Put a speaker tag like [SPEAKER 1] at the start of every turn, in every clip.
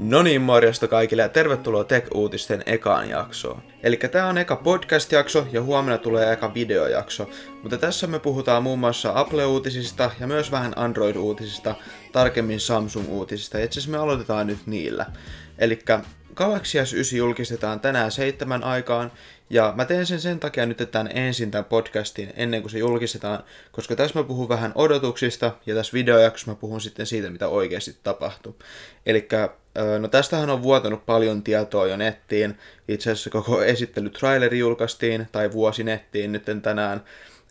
[SPEAKER 1] No niin, morjesta kaikille ja tervetuloa Tech-uutisten ekaan jaksoon. Eli tää on eka podcast-jakso ja huomenna tulee eka videojakso, mutta tässä me puhutaan muun muassa Apple-uutisista ja myös vähän Android-uutisista, tarkemmin Samsung-uutisista. Itse asiassa me aloitetaan nyt niillä. Eli Galaxy S9 julkistetaan tänään seitsemän aikaan, ja mä teen sen sen takia nyt tämän ensin tämän podcastin ennen kuin se julkistetaan, koska tässä mä puhun vähän odotuksista, ja tässä videojaksossa mä puhun sitten siitä, mitä oikeasti tapahtuu. Eli no tästähän on vuotanut paljon tietoa jo nettiin, itse asiassa koko esittelytraileri julkaistiin, tai vuosi nettiin nyt tänään,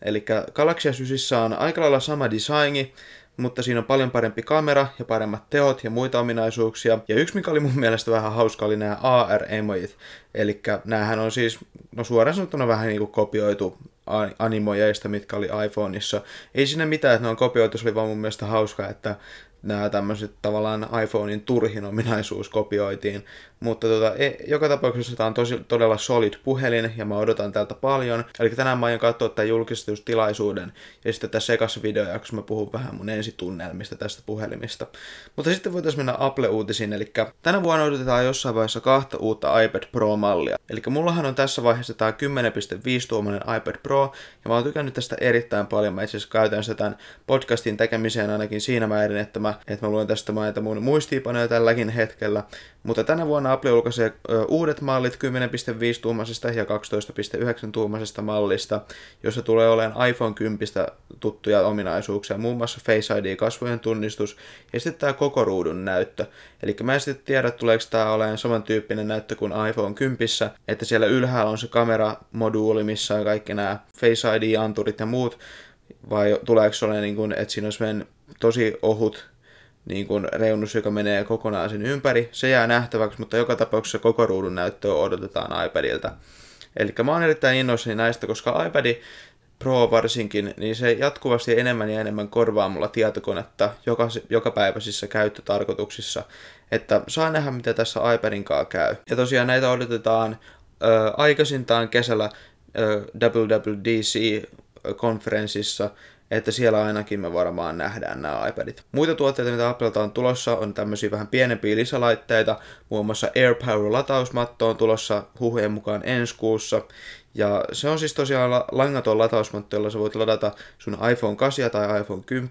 [SPEAKER 1] Eli Galaxy S9 on aika lailla sama designi, mutta siinä on paljon parempi kamera ja paremmat teot ja muita ominaisuuksia. Ja yksi, mikä oli mun mielestä vähän hauska, oli nämä AR-emojit. Eli näähän on siis, no suoraan sanottuna vähän niin kuin kopioitu animojeista, mitkä oli iPhoneissa. Ei siinä mitään, että ne on kopioitu, se oli vaan mun mielestä hauska, että nämä tämmöiset tavallaan iPhonein turhin ominaisuus kopioitiin. Mutta tota, e, joka tapauksessa tämä on tosi, todella solid puhelin ja mä odotan tältä paljon. Eli tänään mä aion katsoa tämän julkistustilaisuuden ja sitten tässä ekassa videojaksossa mä puhun vähän mun ensitunnelmista tästä puhelimista. Mutta sitten voitaisiin mennä Apple-uutisiin, eli tänä vuonna odotetaan jossain vaiheessa kahta uutta iPad Pro-mallia. Eli mullahan on tässä vaiheessa tämä 10.5-tuomainen iPad Pro ja mä oon tykännyt tästä erittäin paljon. Mä itse asiassa käytän sitä tämän podcastin tekemiseen ainakin siinä määrin, että mä, että mä luen tästä näitä mun muistiinpanoja tälläkin hetkellä. Mutta tänä vuonna Apple julkaisee uudet mallit 10.5-tuumaisesta ja 12.9-tuumaisesta mallista, jossa tulee olemaan iPhone 10 tuttuja ominaisuuksia, muun muassa Face ID, kasvojen tunnistus ja sitten tämä koko ruudun näyttö. Eli mä en sitten tiedä, tuleeko tämä olemaan samantyyppinen näyttö kuin iPhone 10, että siellä ylhäällä on se kameramoduuli, missä on kaikki nämä Face ID-anturit ja muut, vai tuleeko se olemaan niin kuin, että siinä olisi tosi ohut niin kuin reunus, joka menee kokonaan sen ympäri. Se jää nähtäväksi, mutta joka tapauksessa koko ruudun näyttöä odotetaan iPadilta. Eli mä oon erittäin innoissani näistä, koska iPad Pro varsinkin, niin se jatkuvasti enemmän ja enemmän korvaa mulla tietokonetta joka, jokapäiväisissä käyttötarkoituksissa, että saa nähdä mitä tässä iPadin kanssa käy. Ja tosiaan näitä odotetaan ö, aikaisintaan kesällä ö, WWDC-konferenssissa, että siellä ainakin me varmaan nähdään nämä iPadit. Muita tuotteita, mitä Applelta on tulossa, on tämmöisiä vähän pienempiä lisälaitteita, muun muassa AirPower-latausmatto on tulossa huhujen mukaan ensi kuussa, ja se on siis tosiaan langaton latausmatto, jolla sä voit ladata sun iPhone 8 tai iPhone 10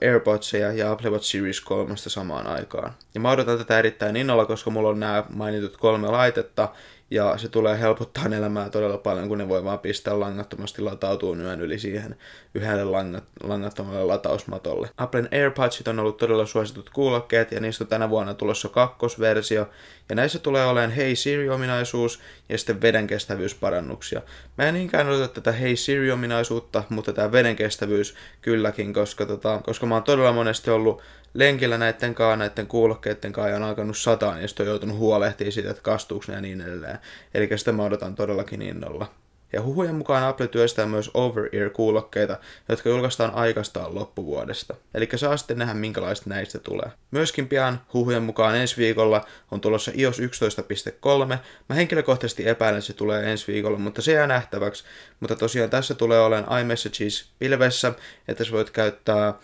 [SPEAKER 1] AirPodsia ja Apple Watch Series 3 samaan aikaan. Ja mä odotan tätä erittäin innolla, koska mulla on nämä mainitut kolme laitetta, ja se tulee helpottaa elämää todella paljon, kun ne voi vaan pistää langattomasti latautuun yön yli siihen yhdelle langat, langattomalle latausmatolle. Applen AirPodsit on ollut todella suositut kuulokkeet ja niistä on tänä vuonna tulossa kakkosversio. Ja näissä tulee olemaan Hey Siri-ominaisuus ja sitten vedenkestävyysparannuksia. Mä en niinkään odota tätä Hey Siri-ominaisuutta, mutta tämä vedenkestävyys kylläkin, koska, tota, koska mä oon todella monesti ollut lenkillä näiden kanssa, näiden kuulokkeiden kanssa ja on alkanut sataan ja sitten on joutunut huolehtimaan siitä, että kastuuko ja niin edelleen. Eli sitä mä odotan todellakin innolla. Ja huhujen mukaan Apple työstää myös over-ear-kuulokkeita, jotka julkaistaan aikastaan loppuvuodesta. Eli saa sitten nähdä, minkälaista näistä tulee. Myöskin pian huhujen mukaan ensi viikolla on tulossa iOS 11.3. Mä henkilökohtaisesti epäilen, että se tulee ensi viikolla, mutta se jää nähtäväksi. Mutta tosiaan tässä tulee olemaan iMessages pilvessä, että sä voit käyttää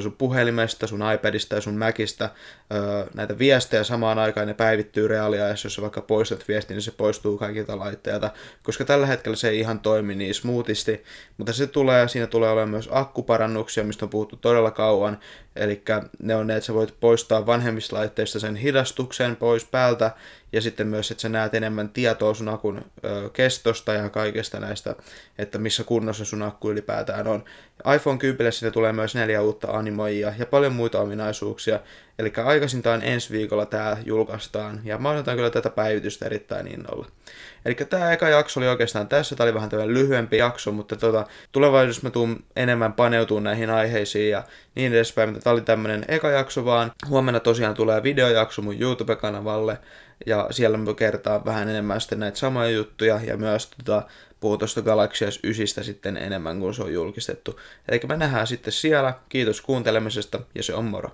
[SPEAKER 1] sun puhelimesta, sun iPadista ja sun Macista näitä viestejä samaan aikaan ne päivittyy reaaliajassa, jos sä vaikka poistat viestin, niin se poistuu kaikilta laitteilta, koska tällä hetkellä se ei ihan toimi niin smoothisti, mutta se tulee, siinä tulee olemaan myös akkuparannuksia, mistä on puhuttu todella kauan, eli ne on ne, että sä voit poistaa vanhemmista laitteista sen hidastuksen pois päältä, ja sitten myös, että sä näet enemmän tietoa sun akun kestosta ja kaikesta näistä, että missä kunnossa sun akku ylipäätään on. iPhone 10 siitä tulee myös neljä uutta animoijia ja paljon muita ominaisuuksia, eli aikaisintaan ensi viikolla tämä julkaistaan, ja mä odotan kyllä tätä päivitystä erittäin innolla. Eli tämä eka jakso oli oikeastaan tässä, tämä oli vähän tämmöinen lyhyempi jakso, mutta tota, tulevaisuudessa mä tuun enemmän paneutumaan näihin aiheisiin ja niin edespäin, mutta tämä oli tämmöinen eka jakso vaan. Huomenna tosiaan tulee videojakso mun YouTube-kanavalle, ja siellä mä kertaan vähän enemmän sitten näitä samoja juttuja, ja myös tota, puhun tuosta Galaxy S9 sitten enemmän kuin se on julkistettu. Eli me nähdään sitten siellä. Kiitos kuuntelemisesta, ja se on moro.